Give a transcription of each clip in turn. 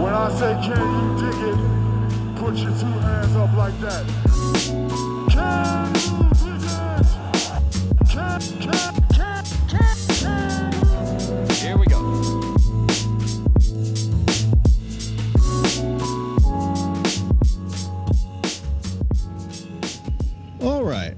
When I say can you dig it, put your two hands up like that. Can you dig it? Can, can, can, can, can. Here we go. All right.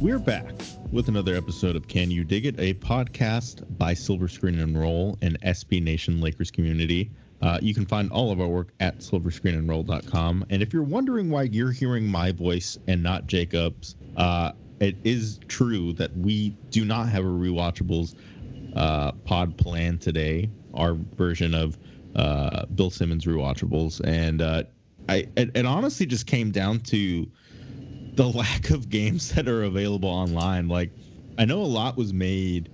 We're back with another episode of Can You Dig It, a podcast by Silver Screen and Roll and SB Nation Lakers community. Uh, you can find all of our work at silverscreenandroll.com. And if you're wondering why you're hearing my voice and not Jacob's, uh, it is true that we do not have a rewatchables uh, pod plan today, our version of uh, Bill Simmons rewatchables. And uh, I, it, it honestly just came down to the lack of games that are available online. Like, I know a lot was made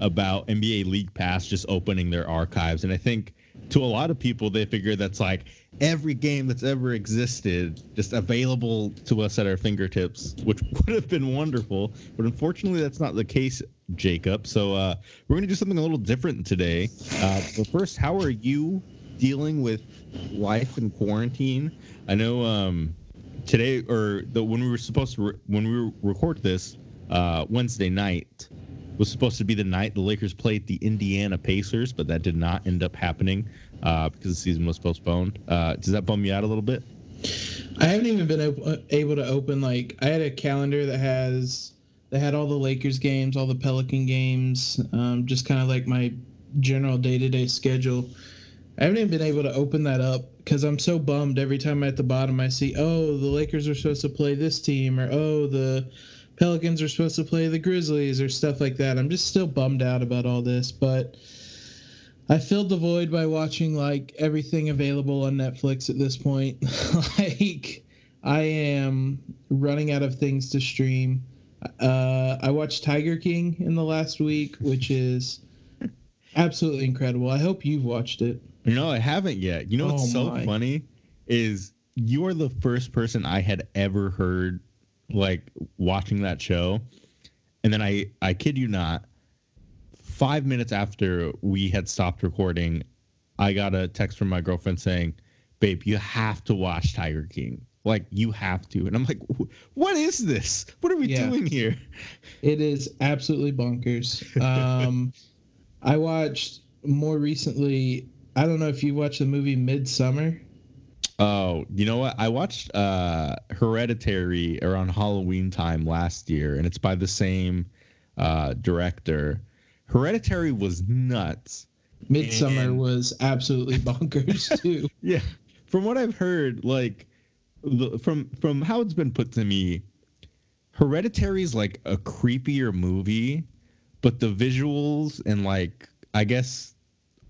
about NBA League Pass just opening their archives, and I think to a lot of people they figure that's like every game that's ever existed just available to us at our fingertips, which would have been wonderful. But unfortunately, that's not the case, Jacob. So uh, we're gonna do something a little different today. Uh, but first, how are you dealing with life in quarantine? I know. Um, today or the when we were supposed to re- when we record this uh, Wednesday night was supposed to be the night the Lakers played the Indiana Pacers, but that did not end up happening uh, because the season was postponed. Uh, does that bum you out a little bit? I haven't even been op- able to open like I had a calendar that has that had all the Lakers games, all the Pelican games, um, just kind of like my general day to day schedule. I haven't even been able to open that up because I'm so bummed every time at the bottom I see, oh, the Lakers are supposed to play this team, or oh, the Pelicans are supposed to play the Grizzlies, or stuff like that. I'm just still bummed out about all this, but I filled the void by watching like everything available on Netflix at this point. like, I am running out of things to stream. Uh, I watched Tiger King in the last week, which is absolutely incredible. I hope you've watched it. No, I haven't yet. You know what's Oh, so funny is you are the first person I had ever heard like watching that show, and then I I kid you not, five minutes after we had stopped recording, I got a text from my girlfriend saying, "Babe, you have to watch Tiger King. Like you have to." And I'm like, "What is this? What are we Yeah. doing here?" It is absolutely bonkers. Um, I watched more recently. I don't know if you watched the movie Midsommar. Oh, you know what? I watched uh Hereditary around Halloween time last year, and it's by the same uh director. Hereditary was nuts. Midsommar And- was absolutely bonkers too. Yeah. From what I've heard, like the, from from how it's been put to me, Hereditary is like a creepier movie, but the visuals and like I guess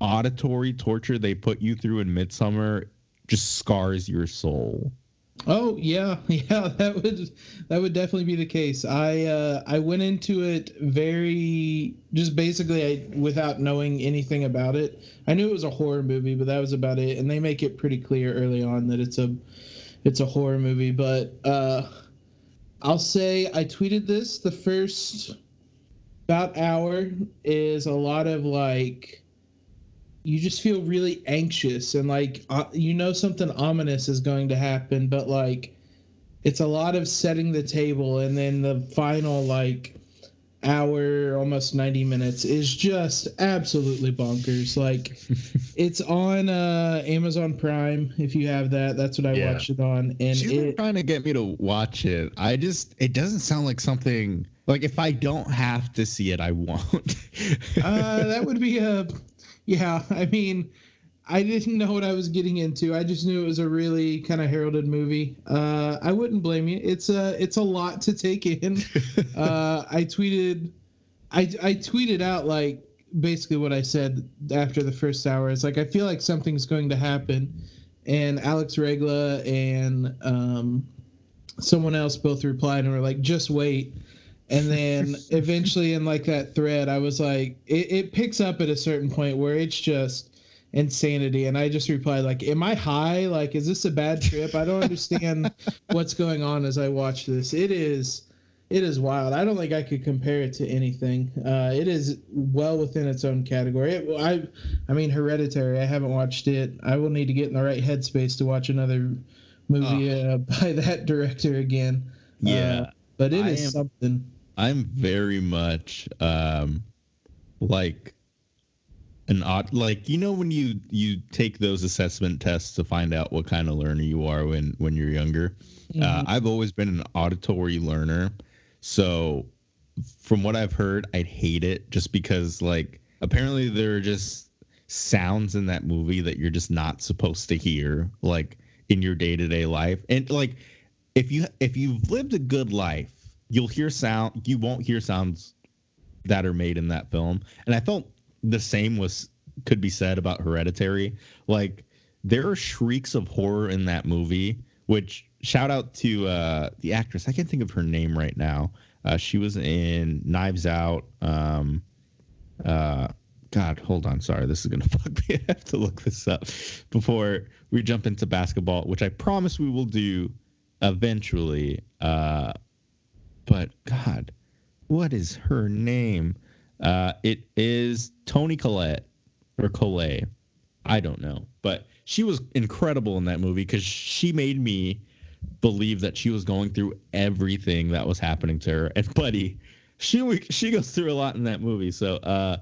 auditory torture they put you through in Midsommar just scars your soul. Oh yeah, yeah, that would that would definitely be the case. I uh, I went into it very just basically I, without knowing anything about it. I knew it was a horror movie, but that was about it. And they make it pretty clear early on that it's a it's a horror movie. But uh, I'll say I tweeted this the first about hour is a lot of like you just feel really anxious and like uh, you know something ominous is going to happen but like it's a lot of setting the table and then the final like hour almost 90 minutes is just absolutely bonkers like it's on uh amazon prime if you have that that's what i Yeah. watched it on and She's it trying to get me to watch it. I just it doesn't sound like something like if I don't have to see it, I won't. uh, that would be a yeah i mean i didn't know what i was getting into. I just knew it was a really kind of heralded movie. Uh, i wouldn't blame you. It's a it's a lot to take in. Uh, i tweeted I, I tweeted out like basically what i said after the first hour. It's like i feel like something's going to happen. And alex regla and um, someone else both replied and were like just wait and then eventually in like that thread i was like it, it picks up at a certain point where it's just insanity and i just replied like am i high like is this a bad trip i don't understand what's going on as i watch this it is it is wild. I don't think I could compare it to anything. Uh, it is well within its own category. It, I, I mean, Hereditary. I haven't watched it. I will need to get in the right headspace to watch another movie uh, by that director again. Yeah, Uh, but it I is am- something. I'm very much um like an odd like you know when you you take those assessment tests to find out what kind of learner you are when when you're younger. Uh, Mhm. I've always been an auditory learner, so from what I've heard, I'd hate it just because like apparently there are just sounds in that movie that you're just not supposed to hear like in your day-to-day life and like if you if you've lived a good life you'll hear sound you won't hear sounds that are made in that film. And i felt the same was could be said about hereditary. Like there are shrieks of horror in that movie which shout out to uh the actress. I can't think of her name right now. Uh she was in knives out um uh god hold on sorry this is gonna fuck me. I have to look this up before we jump into basketball which i promise we will do eventually. Uh but god what is her name? Uh it is toni collette or collet i don't know. But she was incredible in that movie because she made me believe that she was going through everything that was happening to her. And buddy she she goes through a lot in that movie. So uh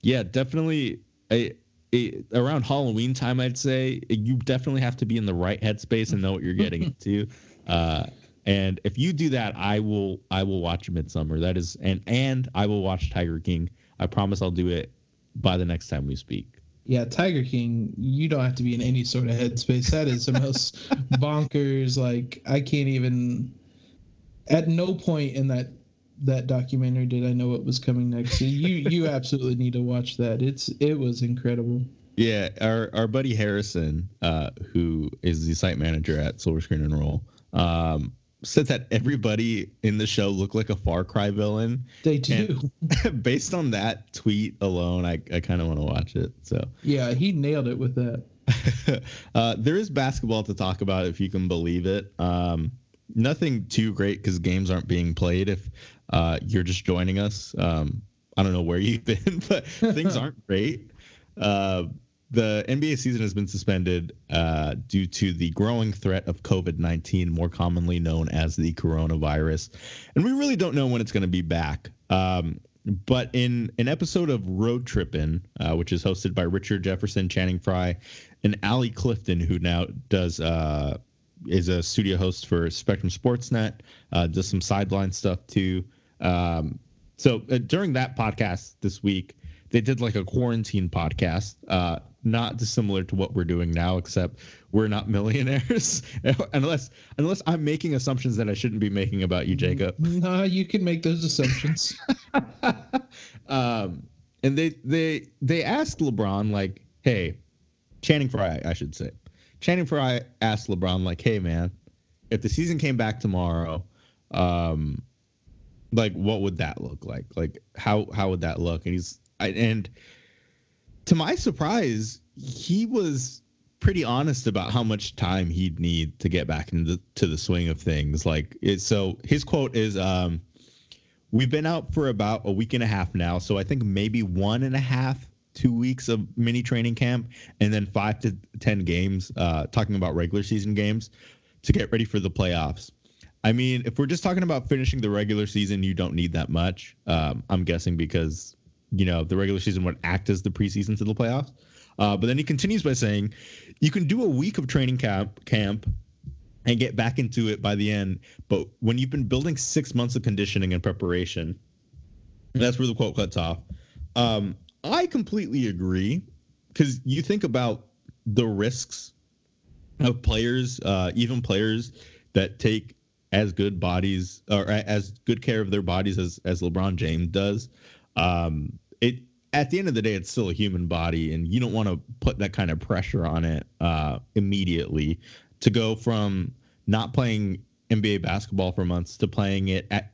yeah definitely a, a, around halloween time i'd say you definitely have to be in the right headspace and know what you're getting into. Uh and if you do that i will i will watch midsommar that is and and i will watch tiger king i promise i'll do it by the next time we speak Yeah, Tiger King, you don't have to be in any sort of headspace. That is the most bonkers. Like I can't even. At no point in that that documentary did I know what was coming next. You you absolutely need to watch that. It's it was incredible. Yeah, our our buddy Harrison, uh, who is the site manager at Silver Screen and Roll, um, said that everybody in the show looked like a Far Cry villain. They do. Based on that tweet alone, I, I kind of want to watch it. So Yeah, he nailed it with that. uh, there is basketball to talk about if you can believe it. Um, nothing too great because games aren't being played. If uh, you're just joining us, um, I don't know where you've been, but things aren't great. Uh, the NBA season has been suspended uh, due to the growing threat of COVID 19, more commonly known as the coronavirus. And we really don't know when it's going to be back. Um, but in an episode of Road Trippin', uh, which is hosted by Richard Jefferson, Channing Frye, and Allie Clifton, who now does uh, is a studio host for Spectrum Sportsnet, uh, does some sideline stuff too. Um, so uh, during that podcast this week, they did like a quarantine podcast, uh, not dissimilar to what we're doing now, except we're not millionaires, unless unless I'm making assumptions that I shouldn't be making about you, Jacob. Nah, you can make those assumptions. um, and they they they asked LeBron like, "Hey, Channing Frye, I should say." Channing Frye asked LeBron like, "Hey, man, if the season came back tomorrow, um, like what would that look like? Like how how would that look?" And he's I, and to my surprise, he was pretty honest about how much time he'd need to get back into to the swing of things. Like it, so his quote is um We've been out for about a week and a half now, so I think maybe one and a half, two weeks of mini training camp, and then five to ten games. Uh, talking about regular season games to get ready for the playoffs. I mean, if we're just talking about finishing the regular season, you don't need that much. Um, I'm guessing because you know the regular season would act as the preseason to the playoffs. Uh, but then he continues by saying, you can do a week of training camp camp and get back into it by the end. But when you've been building six months of conditioning and preparation, that's where the quote cuts off. Um, I completely agree because you think about the risks of players, uh, even players that take as good bodies or as good care of their bodies as as LeBron James does. Um, it at the end of the day, it's still a human body, and you don't want to put that kind of pressure on it uh, immediately to go from not playing NBA basketball for months to playing it at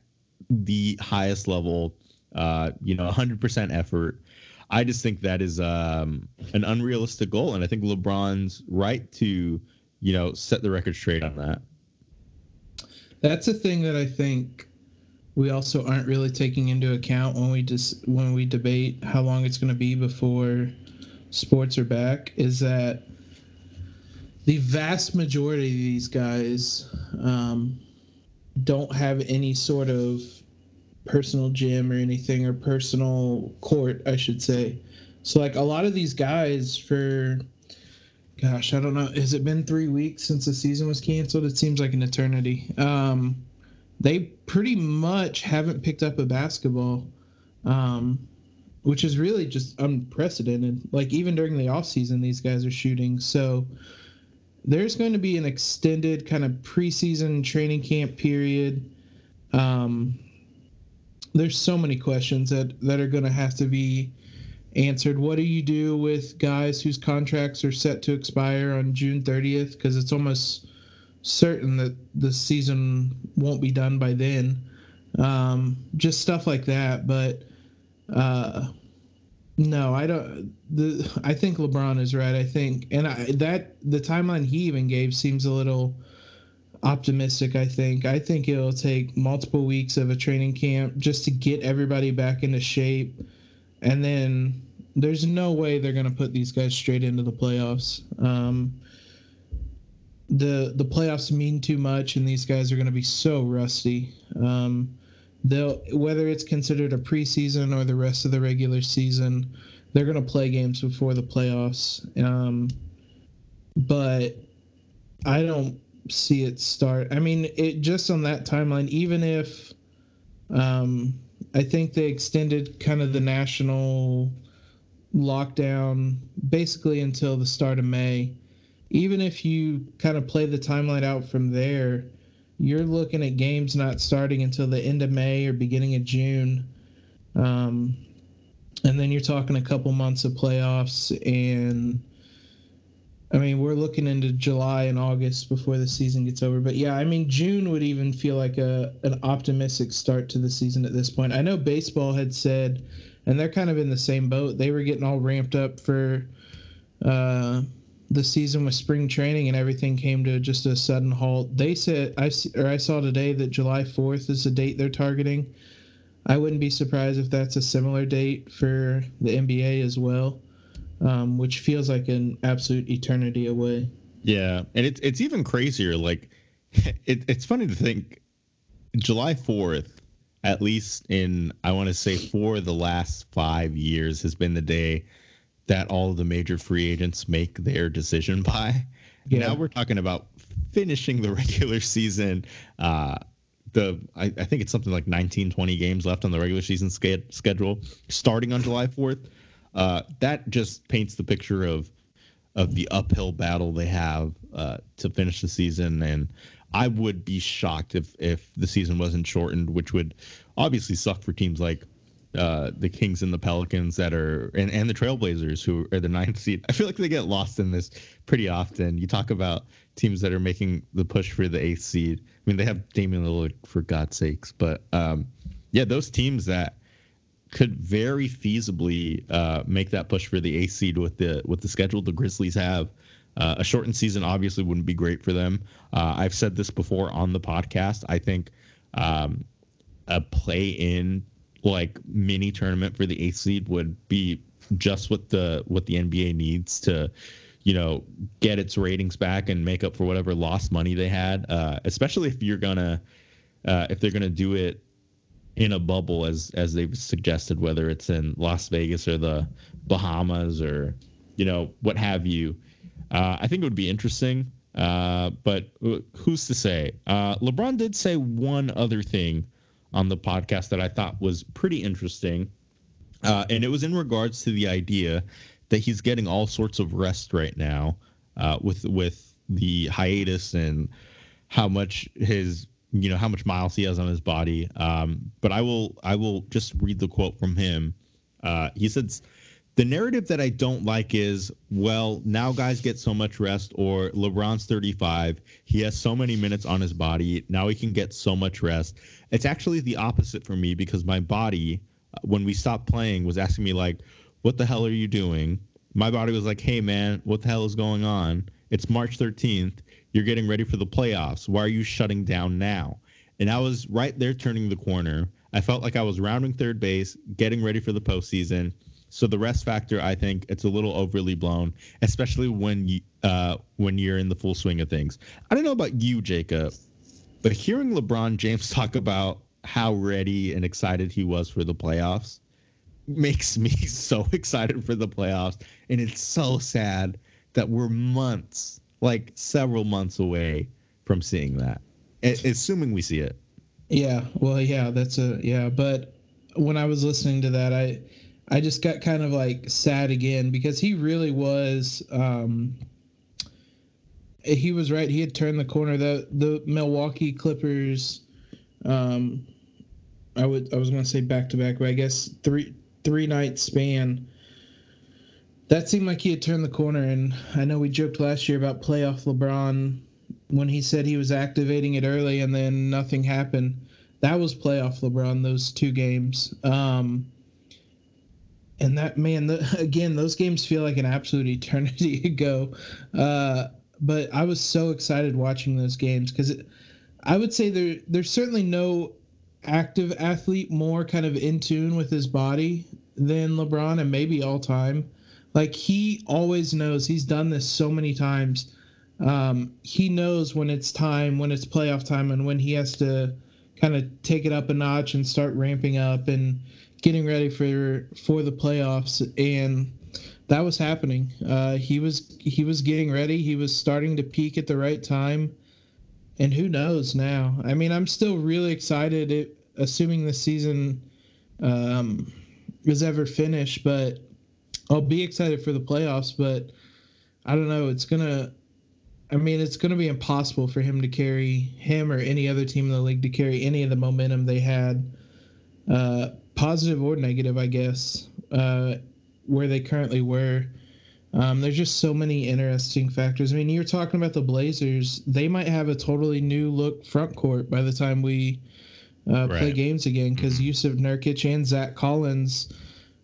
the highest level, uh, you know, 100% effort. I just think that is um, an unrealistic goal, and I think LeBron's right to, you know, set the record straight on that. That's a thing that I think we also aren't really taking into account when we just when we debate how long it's going to be before sports are back is that the vast majority of these guys um, don't have any sort of personal gym or anything or personal court, I should say. So like a lot of these guys for gosh, I don't know, has it been 3 weeks since the season was canceled? It seems like an eternity. Um they pretty much haven't picked up a basketball. Um which is really just unprecedented. Like even during the off season these guys are shooting. So there's going to be an extended kind of preseason training camp period. Um, there's so many questions that that are going to have to be answered. What do you do with guys whose contracts are set to expire on June 30th? Because it's almost certain that the season won't be done by then. Um, just stuff like that. But uh, no, I don't. The I think LeBron is right. I think, and I, that the timeline he even gave seems a little optimistic. I think. I think it'll take multiple weeks of a training camp just to get everybody back into shape, and then there's no way they're going to put these guys straight into the playoffs. Um, the the playoffs mean too much, and these guys are going to be so rusty. Um, they'll whether it's considered a preseason or the rest of the regular season, they're going to play games before the playoffs. Um, but I don't see it start. I mean, it just on that timeline. Even if um, I think they extended kind of the national lockdown basically until the start of May. Even if you kind of play the timeline out from there, you're looking at games not starting until the end of May or beginning of June. Um, and then you're talking a couple months of playoffs and I mean, we're looking into July and August before the season gets over. But yeah, I mean, June would even feel like a an optimistic start to the season at this point. I know baseball had said, and they're kind of in the same boat. They were getting all ramped up for uh, the season with spring training, and everything came to just a sudden halt. They said I or I saw today that July 4th is the date they're targeting. I wouldn't be surprised if that's a similar date for the NBA as well um, which feels like an absolute eternity away. Yeah, and it's it's even crazier. Like, it, it's funny to think July fourth, at least in I want to say for the last five years, has been the day that all of the major free agents make their decision by. Yeah. Now we're talking about finishing the regular season. Uh, the I, I, think it's something like 19, 20 games left on the regular season schedule, starting on July 4th. Uh, that just paints the picture of of the uphill battle they have uh, to finish the season. And I would be shocked if if the season wasn't shortened, which would obviously suck for teams like uh, the Kings and the Pelicans that are and, and the Trailblazers who are the ninth seed. I feel like they get lost in this pretty often. You talk about teams that are making the push for the eighth seed. I mean, they have Damian Lillard for God's sakes, but um, yeah, those teams that could very feasibly uh, make that push for the eighth seed with the with the schedule the Grizzlies have. Uh, a shortened season obviously wouldn't be great for them. Uh, I've said this before on the podcast. I think um, a play-in like mini tournament for the eighth seed would be just what the what the NBA needs to, you know, get its ratings back and make up for whatever lost money they had. Uh, especially if you're gonna uh, if they're gonna do it in a bubble as as they've suggested, whether it's in Las Vegas or the Bahamas or you know what have you. Uh, I think it would be interesting, uh, but who's to say? Uh, LeBron did say one other thing on the podcast that I thought was pretty interesting, uh, and it was in regards to the idea that he's getting all sorts of rest right now uh, with with the hiatus and how much his you know how much miles he has on his body. Um, but I will I will just read the quote from him. Uh, he says, "The narrative that I don't like is well now guys get so much rest, or LeBron's 35, he has so many minutes on his body, now he can get so much rest. It's actually the opposite for me because my body, uh, when we stopped playing, was asking me like, what the hell are you doing? My body was like, hey man, what the hell is going on? It's March 13th you're getting ready for the playoffs. Why are you shutting down now? and I was right there turning the corner. I felt like I was rounding third base, getting ready for the postseason. So the rest factor, I think it's a little overly blown, especially when you uh, when you're in the full swing of things. I don't know about you, Jacob, but hearing LeBron James talk about how ready and excited he was for the playoffs makes me so excited for the playoffs, and it's so sad that we're months, like several months away from seeing that. Assuming we see it. Yeah, well, yeah, that's a yeah. But when I was listening to that, I I just got kind of like sad again because he really was. Um, he was right. He had turned the corner. The the Milwaukee Clippers. Um, I would I was to say back to back, but I guess three three night span. That seemed like he had turned the corner, and I know we joked last year about playoff LeBron when he said he was activating it early and then nothing happened. That was playoff LeBron those two games. Um, and that man, the, again, those games feel like an absolute eternity ago. Uh, but I was so excited watching those games because I would say there there's certainly no active athlete more kind of in tune with his body than LeBron and maybe all time. Like he always knows he's done this so many times. Um, he knows when it's time, when it's playoff time, and when he has to kind of take it up a notch and start ramping up and getting ready for for the playoffs. And that was happening. Uh, he was he was getting ready. He was starting to peak at the right time. And who knows now? I mean, I'm still really excited, it, assuming the season um, is ever finished. But I'll be excited for the playoffs. But I don't know. It's gonna. I mean, it's going to be impossible for him to carry him or any other team in the league to carry any of the momentum they had, uh, positive or negative, I guess, uh, where they currently were. Um, there's just so many interesting factors. I mean, you're talking about the Blazers; they might have a totally new look front court by the time we uh, play Right. games again, because Jusuf Nurkic and Zach Collins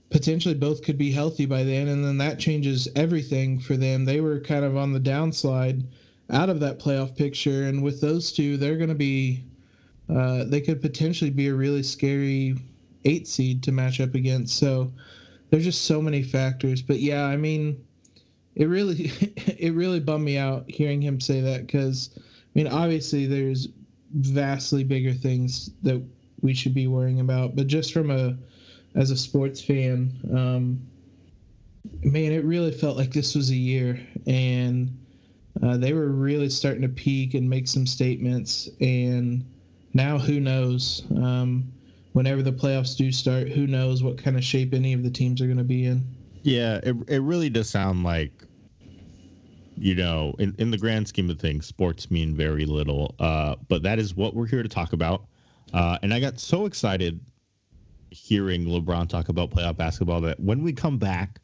potentially both could be healthy by then, and then that changes everything for them. They were kind of on the downslide out of that playoff picture, and with those two, they're going to be. Uh, they could potentially be a really scary eight seed to match up against. So there's just so many factors. But yeah, I mean, it really it really bummed me out hearing him say that because I mean, obviously there's vastly bigger things that we should be worrying about, but just from a as a sports fan, um, man, it really felt like this was a year, and uh, they were really starting to peak and make some statements. And now, who knows? Um, whenever the playoffs do start, who knows what kind of shape any of the teams are going to be in? Yeah, it it really does sound like you know, in, in the grand scheme of things, sports mean very little. Uh, but that is what we're here to talk about. Uh, and I got so excited hearing LeBron talk about playoff basketball that when we come back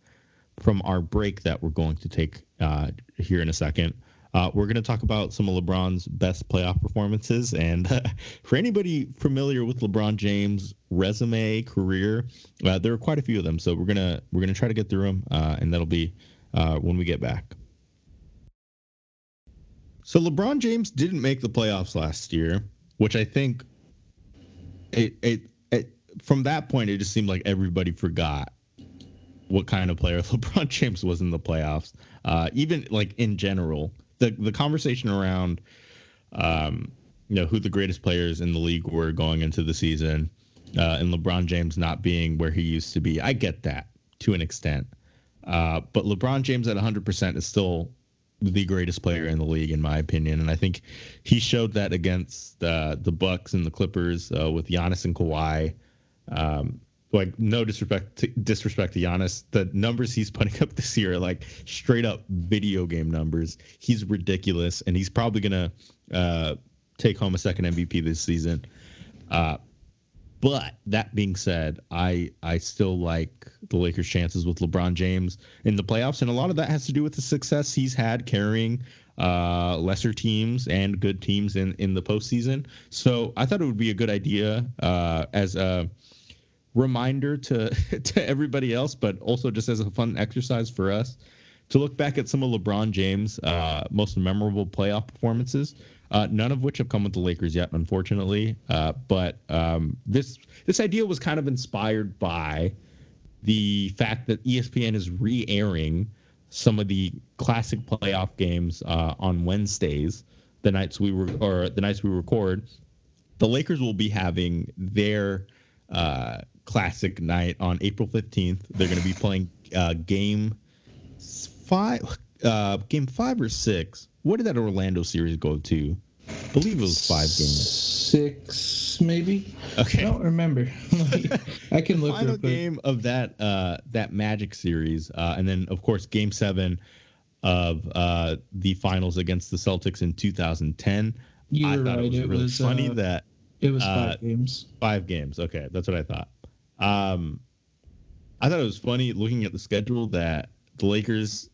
from our break that we're going to take uh, here in a second, uh, we're going to talk about some of LeBron's best playoff performances. And for anybody familiar with LeBron James' resume, career, uh, there are quite a few of them. So we're gonna we're gonna try to get through them, uh, and that'll be uh, when we get back. So LeBron James didn't make the playoffs last year, which I think it it, it from that point it just seemed like everybody forgot what kind of player LeBron James was in the playoffs. Uh, even like in general, the the conversation around um, you know who the greatest players in the league were going into the season, uh, and LeBron James not being where he used to be. I get that to an extent, uh, but LeBron James at 100% is still the greatest player in the league, in my opinion. And I think he showed that against uh, the Bucks and the Clippers uh, with Giannis and Kawhi. Um, like no disrespect to, disrespect to Giannis, the numbers he's putting up this year are like straight up video game numbers. He's ridiculous, and he's probably gonna uh, take home a second MVP this season. Uh, but that being said, I I still like the Lakers' chances with LeBron James in the playoffs, and a lot of that has to do with the success he's had carrying uh, lesser teams and good teams in in the postseason. So I thought it would be a good idea uh, as a reminder to to everybody else, but also just as a fun exercise for us to look back at some of LeBron James' uh, most memorable playoff performances. Uh, none of which have come with the Lakers yet, unfortunately. Uh, but um, this this idea was kind of inspired by the fact that ESPN is re-airing some of the classic playoff games uh, on Wednesdays, the nights we were or the nights we record. The Lakers will be having their uh, classic night on April 15th. They're going to be playing uh, game five, uh, game five or six. What did that Orlando series go to? I believe it was five games. Six, maybe. Okay. I don't remember. I can look Final game of that uh, that Magic series, uh, and then of course Game Seven of uh, the finals against the Celtics in 2010. You I were thought right. it was It really was funny uh, that it was uh, five games. five games. Okay, that's what I thought. Um, I thought it was funny looking at the schedule that the Lakers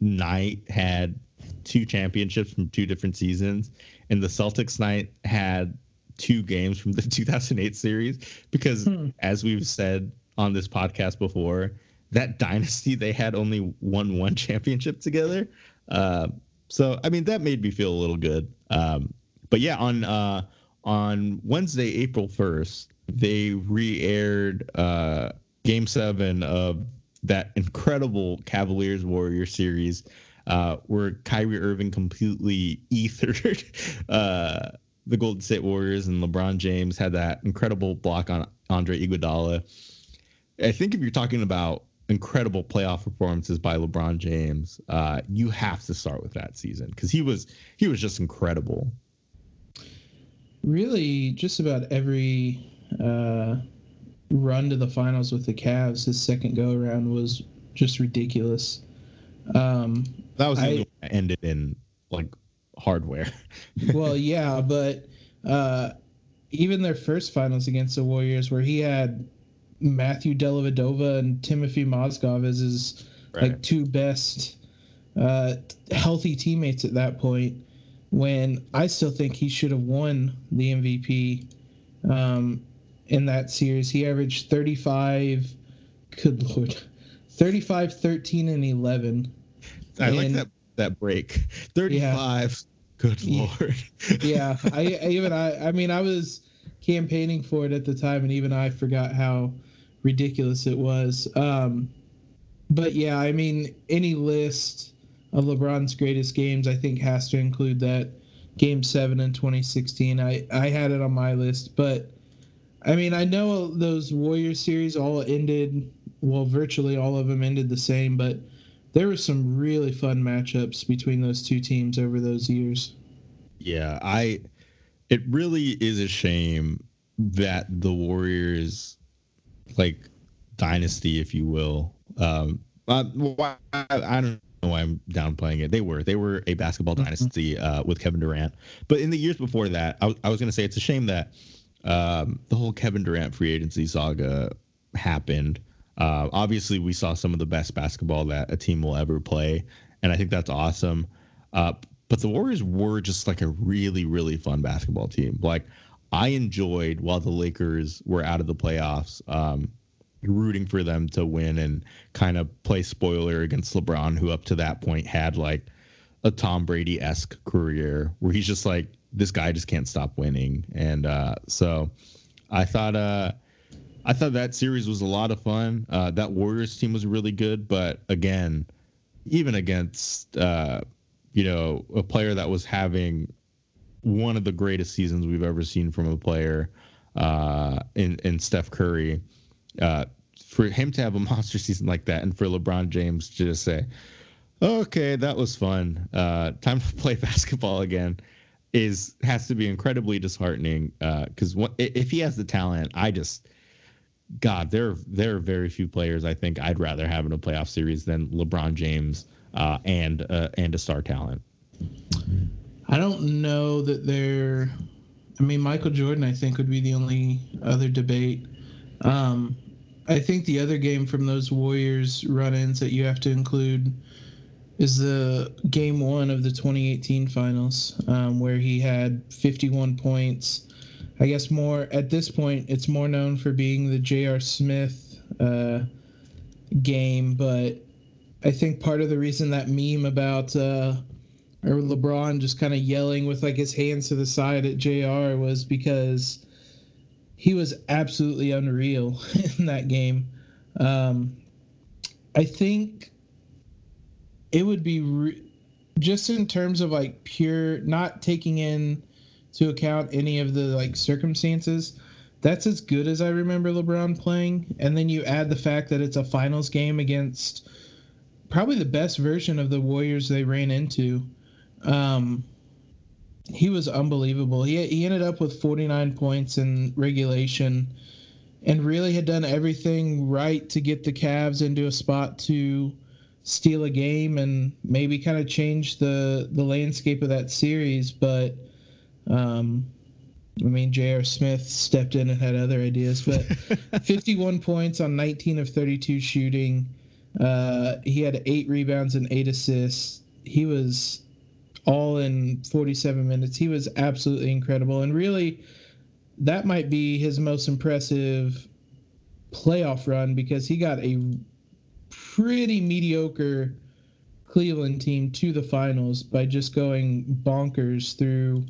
night had two championships from two different seasons, and the Celtics night had two games from the 2008 series. Because Hmm. as we've said on this podcast before, that dynasty they had only won one championship together. Uh, so I mean that made me feel a little good. Um, but yeah, on uh, on Wednesday, April 1st, they re-aired uh, Game Seven of that incredible Cavaliers Warrior series, uh, where Kyrie Irving completely ethered uh, the Golden State Warriors, and LeBron James had that incredible block on Andre Iguodala. I think if you're talking about incredible playoff performances by LeBron James, uh, you have to start with that season because he was he was just incredible. Really, just about every uh, run to the finals with the Cavs, his second go around was just ridiculous. Um, That was I- only one that ended in like hardware. well, yeah, but uh, even their first finals against the Warriors, where he had Matthew Dellavedova and Timothy Mozgov as his like two best uh, healthy teammates at that point. When I still think he should have won the MVP um, in that series, he averaged 35. Good lord, 35, 13, and 11. I like that that break. Thirty-five. Good lord. yeah I, I even i i mean i was campaigning for it at the time and even i forgot how ridiculous it was um but yeah i mean any list of lebron's greatest games i think has to include that game 7 in 2016 i i had it on my list but i mean i know those Warrior series all ended well virtually all of them ended the same but there were some really fun matchups between those two teams over those years Yeah, I. It really is a shame that the Warriors, like dynasty, if you will. Um, uh, why, I don't know why I'm downplaying it. They were they were a basketball Mhm. dynasty uh, with Kevin Durant, but in the years before that, I, was- I was going to say it's a shame that um, the whole Kevin Durant free agency saga happened. Uh, obviously, we saw some of the best basketball that a team will ever play, and I think that's awesome. Uh, but the Warriors were just like a really, really fun basketball team. Like I enjoyed while the Lakers were out of the playoffs, um, rooting for them to win and kind of play spoiler against LeBron, who up to that point had like a Tom Brady esque career where he's just like this guy just can't stop winning. And uh, so I thought uh, I thought that series was a lot of fun. Uh, that Warriors team was really good, but again, even against uh, you know a player that was having one of the greatest seasons we've ever seen from a player uh, in in Steph Curry, uh, for him to have a monster season like that, and for LeBron James to just say, "Okay, that was fun. Time to play basketball again," is has to be incredibly disheartening. Because if he has the talent, I just God, there there are very few players I think I'd rather have in a playoff series than LeBron James uh, and uh, and a star talent. I don't know that they're. I mean, Michael Jordan, I think, would be the only other debate. Um, I think the other game from those Warriors run-ins that you have to include is the game one of the 2018 finals, um, where he had 51 points. I guess more at this point, it's more known for being the J.R. Smith uh, game, but I think part of the reason that meme about uh, or LeBron just kind of yelling with like his hands to the side at JR was because he was absolutely unreal in that game. Um, I think it would be re- just in terms of like pure not taking in to account any of the like circumstances that's as good as i remember lebron playing. And then you add the fact that it's a finals game against probably the best version of the warriors they ran into. Um, he was unbelievable. He, he ended up with 49 points in regulation and really had done everything right to get the Cavs into a spot to steal a game and maybe kind of change the the landscape of that series. But um, I mean, J.R. Smith stepped in and had other ideas. But 51 points on 19 of 32 shooting. Uh, he had eight rebounds and eight assists. He was all in 47 minutes. He was absolutely incredible. And really, that might be his most impressive playoff run because he got a pretty mediocre Cleveland team to the finals by just going bonkers through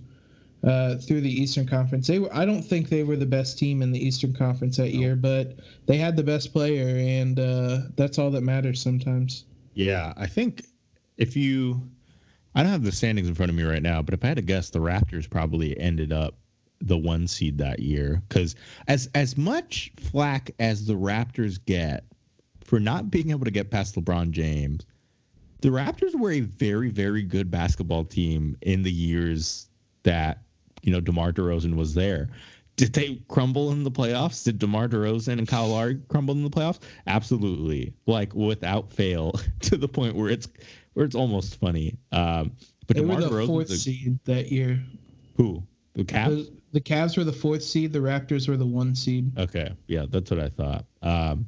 uh, through the Eastern Conference. They were I don't think they were the best team in the Eastern Conference that year, but they had the best player, and uh, that's all that matters sometimes. Yeah, I think if you, I don't have the standings in front of me right now, but if I had to guess, the Raptors probably ended up the one seed that year because as as much flack as the Raptors get for not being able to get past LeBron James, the Raptors were a very very good basketball team in the years that you know DeMar DeRozan was there. Did they crumble in the playoffs? Did DeMar DeRozan and Kyle Lowry crumble in the playoffs? Absolutely, like without fail, to the point where it's where it's almost funny. Um, but they DeMar were the DeRozan's fourth a- seed that year. who the Cavs? The, the Cavs were the fourth seed. The Raptors were the one seed. Okay, yeah, that's what I thought. Um,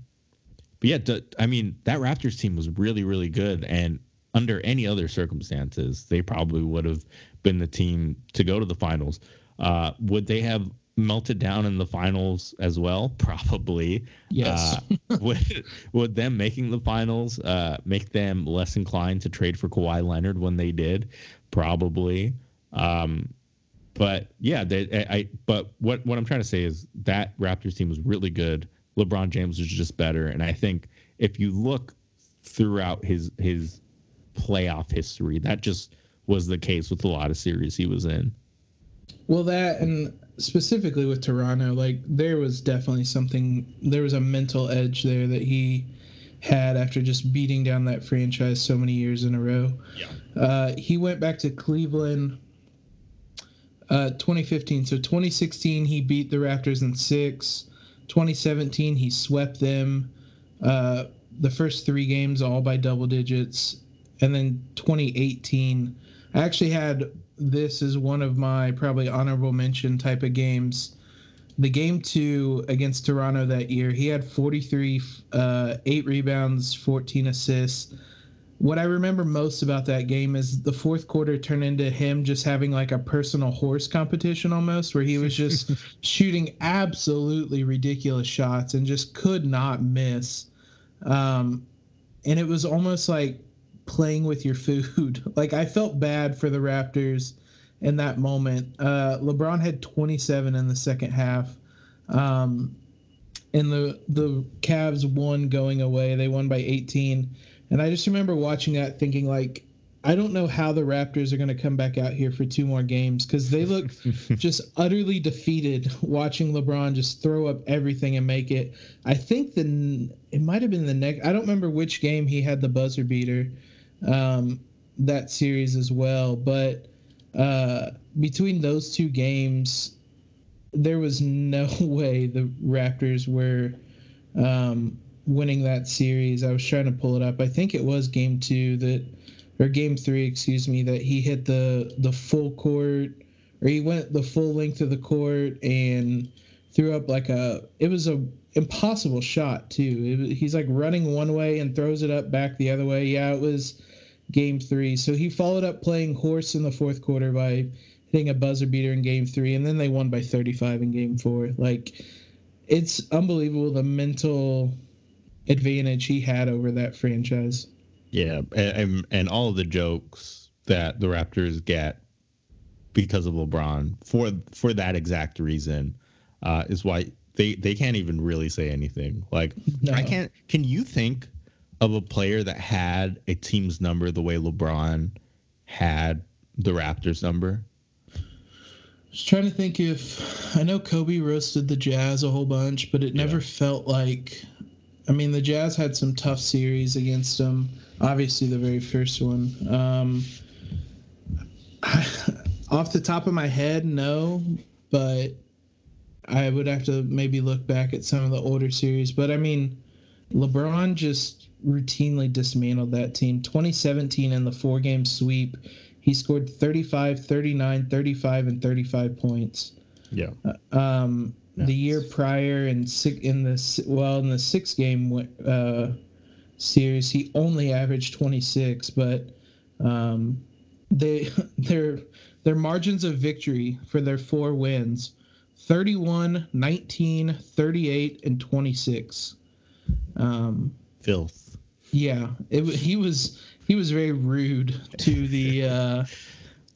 but yeah, I mean that Raptors team was really, really good, and under any other circumstances, they probably would have been the team to go to the finals. Uh, would they have melted down in the finals as well? Probably. Yes. Uh, would would them making the finals uh, make them less inclined to trade for Kawhi Leonard when they did? Probably. Um, but yeah, they, I, I. But what what I'm trying to say is that Raptors team was really good. LeBron James was just better, and I think if you look throughout his his playoff history, that just was the case with a lot of series he was in. Well, that and specifically with Toronto, like there was definitely something. There was a mental edge there that he had after just beating down that franchise so many years in a row. Yeah. Uh, he went back to Cleveland. Uh, 2015. So 2016, he beat the Raptors in six. 2017, he swept them. Uh, the first three games all by double digits, and then 2018, I actually had this is one of my probably honorable mention type of games. The game two against Toronto that year, he had 43, uh, eight rebounds, 14 assists. What I remember most about that game is the fourth quarter turned into him just having like a personal horse competition almost, where he was just shooting absolutely ridiculous shots and just could not miss. Um, and it was almost like playing with your food. like I felt bad for the Raptors in that moment. Uh, LeBron had 27 in the second half. Um, and the the Cavs won going away. They won by 18. And I just remember watching that thinking like I don't know how the Raptors are going to come back out here for two more games cuz they look just utterly defeated watching LeBron just throw up everything and make it. I think the it might have been the next I don't remember which game he had the buzzer beater um, that series as well, but uh, between those two games there was no way the Raptors were um, winning that series. I was trying to pull it up. I think it was game 2 that or game 3, excuse me, that he hit the the full court or he went the full length of the court and threw up like a it was a impossible shot too. It, he's like running one way and throws it up back the other way. Yeah, it was game 3. So he followed up playing horse in the fourth quarter by hitting a buzzer beater in game 3 and then they won by 35 in game 4. Like it's unbelievable the mental advantage he had over that franchise. Yeah, and and all of the jokes that the Raptors get because of LeBron for for that exact reason uh, is why they they can't even really say anything. Like No. I can't. Can you think of a player that had a team's number the way LeBron had the Raptors number? Just trying to think if I know Kobe roasted the Jazz a whole bunch, but it never Yeah. felt like. I mean, the Jazz had some tough series against them. Obviously, the very first one. Um, off the top of my head, no, but I would have to maybe look back at some of the older series. But I mean, LeBron just routinely dismantled that team. 2017 in the four game sweep, he scored 35, 39, 35, and 35 points. Yeah. Um, The year prior in six in the well in the six game uh, series, he only averaged 26, but um, they their their margins of victory for their four wins 31 19 38 and 26 um, Filth. yeah it, he was he was very rude to the uh,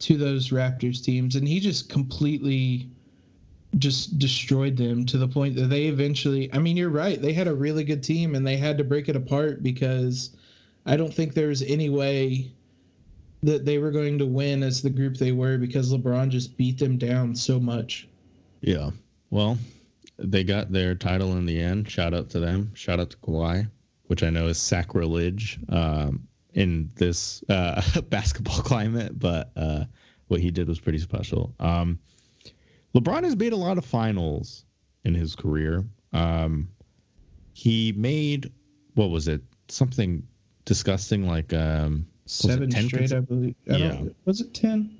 to those raptors teams and he just completely just destroyed them to the point that they eventually i mean you're right they had a really good team and they had to break it apart because i don't think there was any way that they were going to win as the group they were because lebron just beat them down so much Yeah. Well, they got their title in the end. Shout out to them. Shout out to Kawhi, which I know is sacrilege um, in this uh, basketball climate, but uh, what he did was pretty special. Um, LeBron has made a lot of finals in his career. Um, he made what was it? Something disgusting like um, seven 10 straight i believe I Yeah. was it 10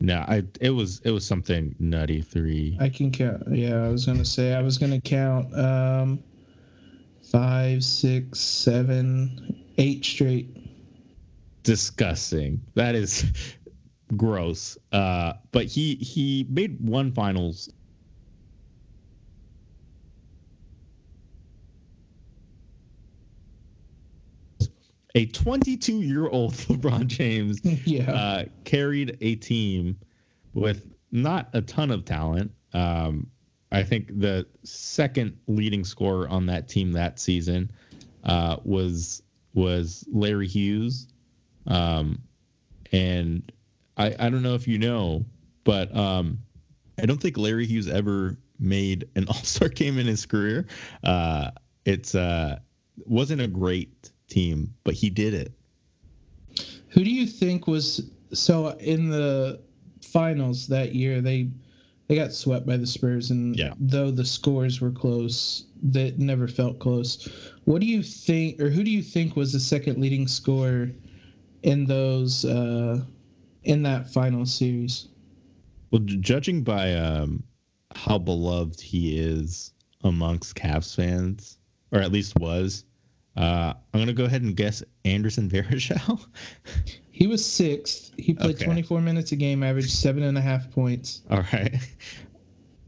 no, I it was it was something nutty three. I can count. Yeah, I was gonna say I was gonna count um, five, six, seven, eight straight. disgusting. That is gross. Uh, but he he made one finals. A 22 year old LeBron James yeah, uh, carried a team with not a ton of talent. Um, I think the second leading scorer on that team that season uh, was was Larry Hughes, um, and I I don't know if you know, but um, I don't think Larry Hughes ever made an All Star game in his career. Uh, it's uh, wasn't a great team, but he did it. who do you think was so in the finals that year? They they got swept by the Spurs, and Yeah. though the scores were close, that never felt close. What do you think, or who do you think was the second leading scorer in those uh, in that final series? Well, judging by um, how beloved he is amongst Cavs fans, or at least was, uh, I'm gonna go ahead and guess Anderson Varejao. He was sixth. He played Okay. 24 minutes a game, averaged seven and a half points. All right.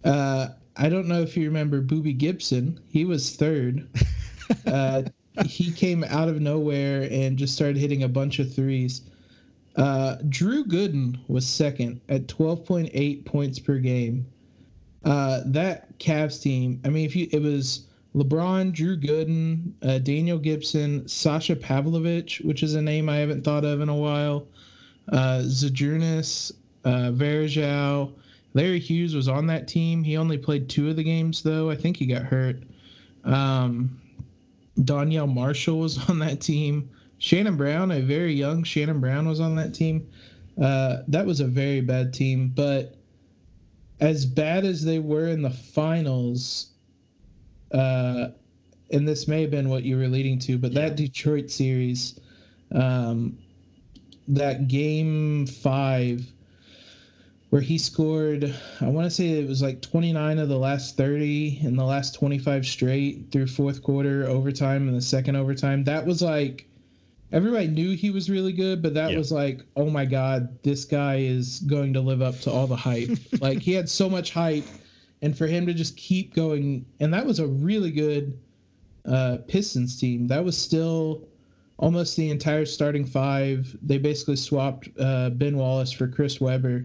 Uh, I don't know if you remember Boobie Gibson. He was third. Uh, he came out of nowhere and just started hitting a bunch of threes. Uh, Drew Gooden was second at 12.8 points per game. Uh, that Cavs team, I mean, if you, it was LeBron, Drew Gooden, uh, Daniel Gibson, Sasha Pavlovic, which is a name I haven't thought of in a while, uh, Zydrunas, uh, Varejao. Larry Hughes was on that team. He only played two of the games, though. I think he got hurt. Um, Donyell Marshall was on that team. Shannon Brown, a very young Shannon Brown, was on that team. Uh, that was a very bad team, but as bad as they were in the finals, uh, and this may have been what you were leading to, but that Detroit series, um, that game five, where he scored, I want to say it was like 29 of the last 30 in the last 25 straight through fourth quarter, overtime, and the second overtime. That was like, everybody knew he was really good, but that Yeah. was like, oh my God, this guy is going to live up to all the hype. like, he had so much hype, and for him to just keep going, and that was a really good uh, Pistons team. That was still almost the entire starting five. They basically swapped uh, Ben Wallace for Chris Webber.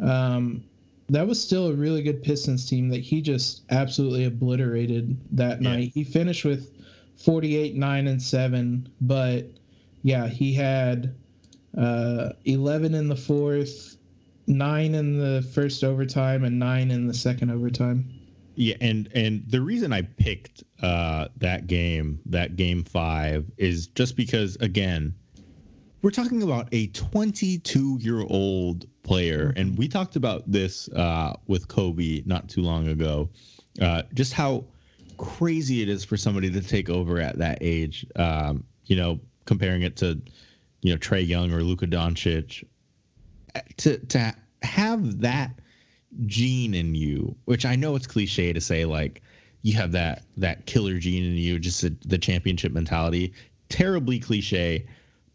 Um, that was still a really good Pistons team that he just absolutely obliterated that Yeah. night. He finished with 48, 9, and 7, but yeah, he had uh, 11 in the fourth, 9 in the first overtime, and 9 in the second overtime. Yeah, and and the reason I picked uh, that game, that game five, is just because again, we're talking about a 22 year old player, and we talked about this uh, with Kobe not too long ago. Uh, just how crazy it is for somebody to take over at that age. Um, you know, comparing it to you know Trae Young or Luka Doncic, to to have that gene in you, which I know it's cliche to say like you have that that killer gene in you, just the, the championship mentality. Terribly cliche,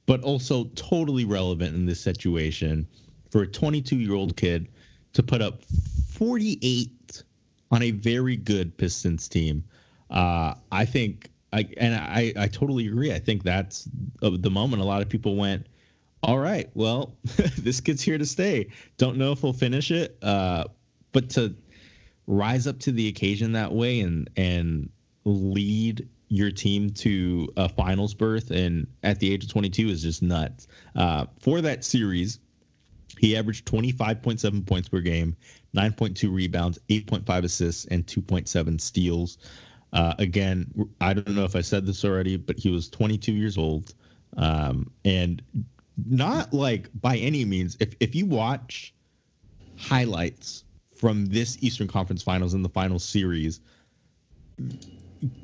but also totally relevant in this situation for a 22 year old kid to put up 48 on a very good Pistons team. Uh, I think, I and I, I totally agree. I think that's the moment a lot of people went, all right, well, this kid's here to stay. Don't know if we'll finish it, uh, but to rise up to the occasion that way and and lead your team to a finals berth and at the age of 22 is just nuts. Uh, for that series, he averaged 25.7 points per game, 9.2 rebounds, 8.5 assists, and 2.7 steals. Uh, again, I don't know if I said this already, but he was 22 years old. Um, and not like by any means, if, if you watch highlights from this Eastern Conference Finals and the final series,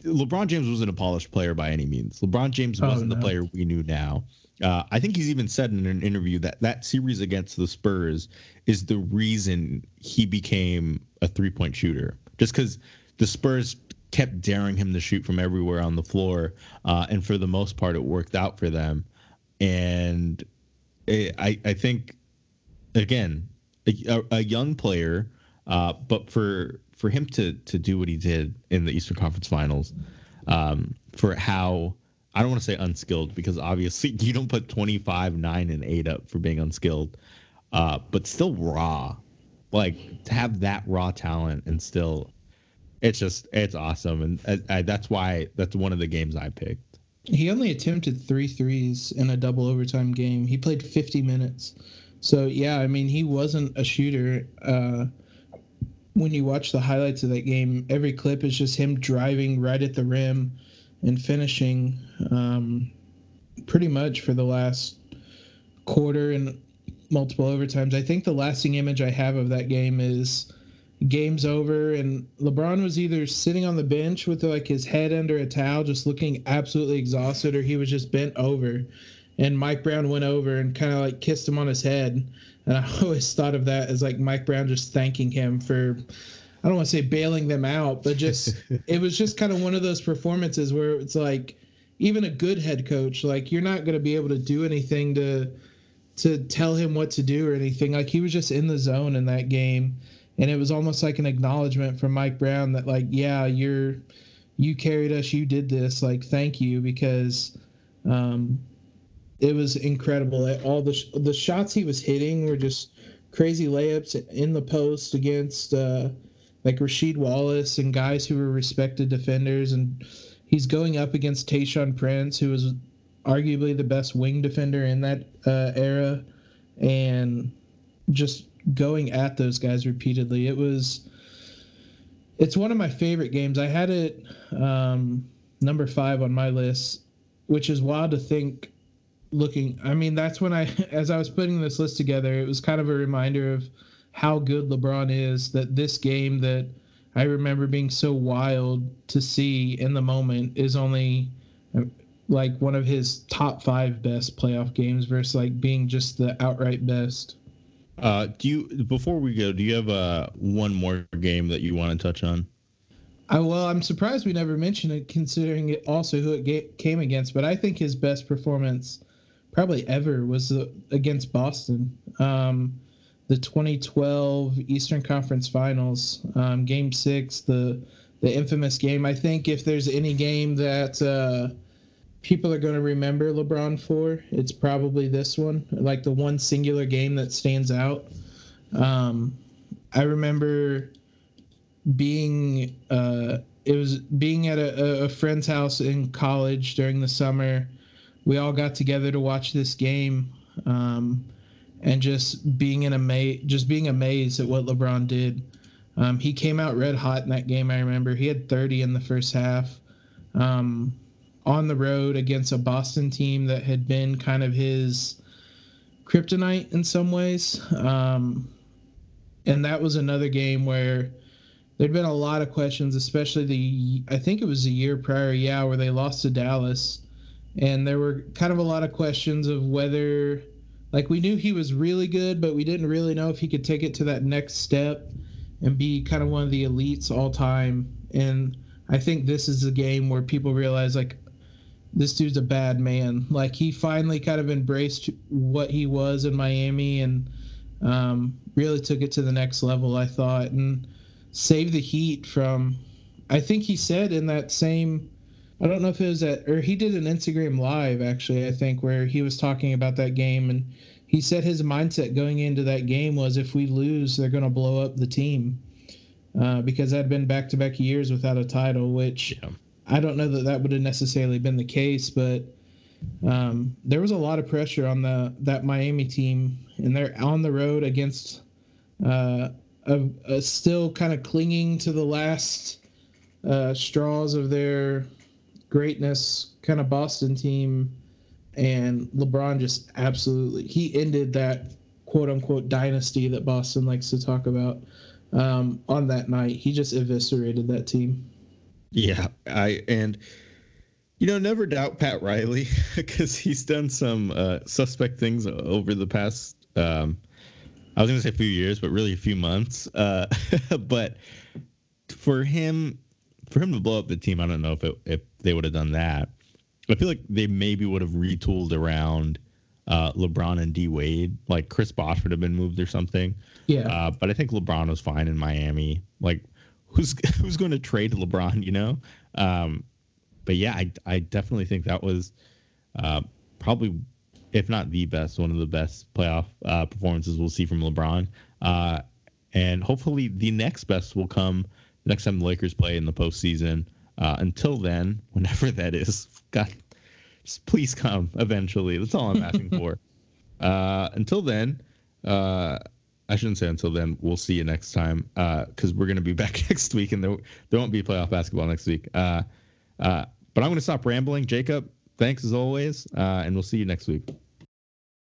LeBron James wasn't a polished player by any means. LeBron James Oh, wasn't the no. player we knew now. Uh, I think he's even said in an interview that that series against the Spurs is the reason he became a three point shooter. Just because the Spurs kept daring him to shoot from everywhere on the floor, uh, and for the most part, it worked out for them. And it, I, I think, again, a, a young player, uh, but for for him to to do what he did in the Eastern Conference Finals, um, for how I don't want to say unskilled because obviously you don't put 25, 9, and 8 up for being unskilled, uh, but still raw. Like to have that raw talent and still, it's just, it's awesome. And I, I, that's why that's one of the games I picked. He only attempted three threes in a double overtime game. He played 50 minutes. So, yeah, I mean, he wasn't a shooter. Uh, when you watch the highlights of that game, every clip is just him driving right at the rim and finishing um, pretty much for the last quarter and multiple overtimes. I think the lasting image I have of that game is game's over and LeBron was either sitting on the bench with like his head under a towel just looking absolutely exhausted or he was just bent over and Mike Brown went over and kind of like kissed him on his head. And I always thought of that as like Mike Brown just thanking him for I don't want to say bailing them out but just it was just kind of one of those performances where it's like even a good head coach like you're not going to be able to do anything to to tell him what to do or anything. Like he was just in the zone in that game and it was almost like an acknowledgement from Mike Brown that like yeah you're you carried us you did this like thank you because um it was incredible. All the sh- the shots he was hitting were just crazy layups in the post against uh like Rasheed Wallace and guys who were respected defenders. And he's going up against Tayshaun Prince who was arguably the best wing defender in that uh, era. And just going at those guys repeatedly. It was it's one of my favorite games. I had it um, number five on my list, which is wild to think. Looking, I mean, that's when I, as I was putting this list together, it was kind of a reminder of how good LeBron is. That this game that I remember being so wild to see in the moment is only like one of his top five best playoff games versus like being just the outright best. Uh, do you, before we go, do you have uh, one more game that you want to touch on? I, well, I'm surprised we never mentioned it, considering it also who it ga- came against. But I think his best performance, probably ever, was uh, against Boston. Um, the 2012 Eastern Conference Finals, um, Game Six, the the infamous game. I think if there's any game that uh, people are going to remember LeBron for, it's probably this one, like the one singular game that stands out. Um, I remember being uh, it was being at a, a friend's house in college during the summer. We all got together to watch this game, um, and just being in ama- just being amazed at what LeBron did. Um, he came out red hot in that game. I remember he had 30 in the first half. Um, on the road against a Boston team that had been kind of his kryptonite in some ways. Um, and that was another game where there'd been a lot of questions, especially the I think it was the year prior, yeah, where they lost to Dallas, and there were kind of a lot of questions of whether, like, we knew he was really good, but we didn't really know if he could take it to that next step and be kind of one of the elites all time. And I think this is a game where people realize, like, this dude's a bad man. Like he finally kind of embraced what he was in Miami and um, really took it to the next level. I thought and saved the Heat from. I think he said in that same. I don't know if it was at or he did an Instagram live actually. I think where he was talking about that game and he said his mindset going into that game was if we lose, they're going to blow up the team. Uh, because I'd been back to back years without a title, which yeah I don't know that that would have necessarily been the case, but um, there was a lot of pressure on the that Miami team, and they're on the road against uh, a, a still kind of clinging to the last uh, straws of their greatness kind of Boston team, and LeBron just absolutely he ended that quote unquote dynasty that Boston likes to talk about um, on that night. He just eviscerated that team. Yeah, I and you know never doubt Pat Riley because he's done some uh, suspect things over the past. Um, I was going to say a few years, but really a few months. Uh, but for him, for him to blow up the team, I don't know if it, if they would have done that. I feel like they maybe would have retooled around uh, LeBron and D Wade. Like Chris Bosh would have been moved or something. Yeah. Uh, but I think LeBron was fine in Miami. Like who's who's going to trade LeBron, you know? Um, but yeah, I I definitely think that was uh, probably, if not the best, one of the best playoff uh, performances we'll see from LeBron. Uh, and hopefully, the next best will come the next time the Lakers play in the postseason. Uh, until then, whenever that is, God, just please come eventually. That's all I'm asking for. Uh, until then, uh, I shouldn't say until then. We'll see you next time because uh, we're going to be back next week, and there, there won't be playoff basketball next week. Uh, uh, but I'm going to stop rambling. Jacob, thanks as always, uh, and we'll see you next week.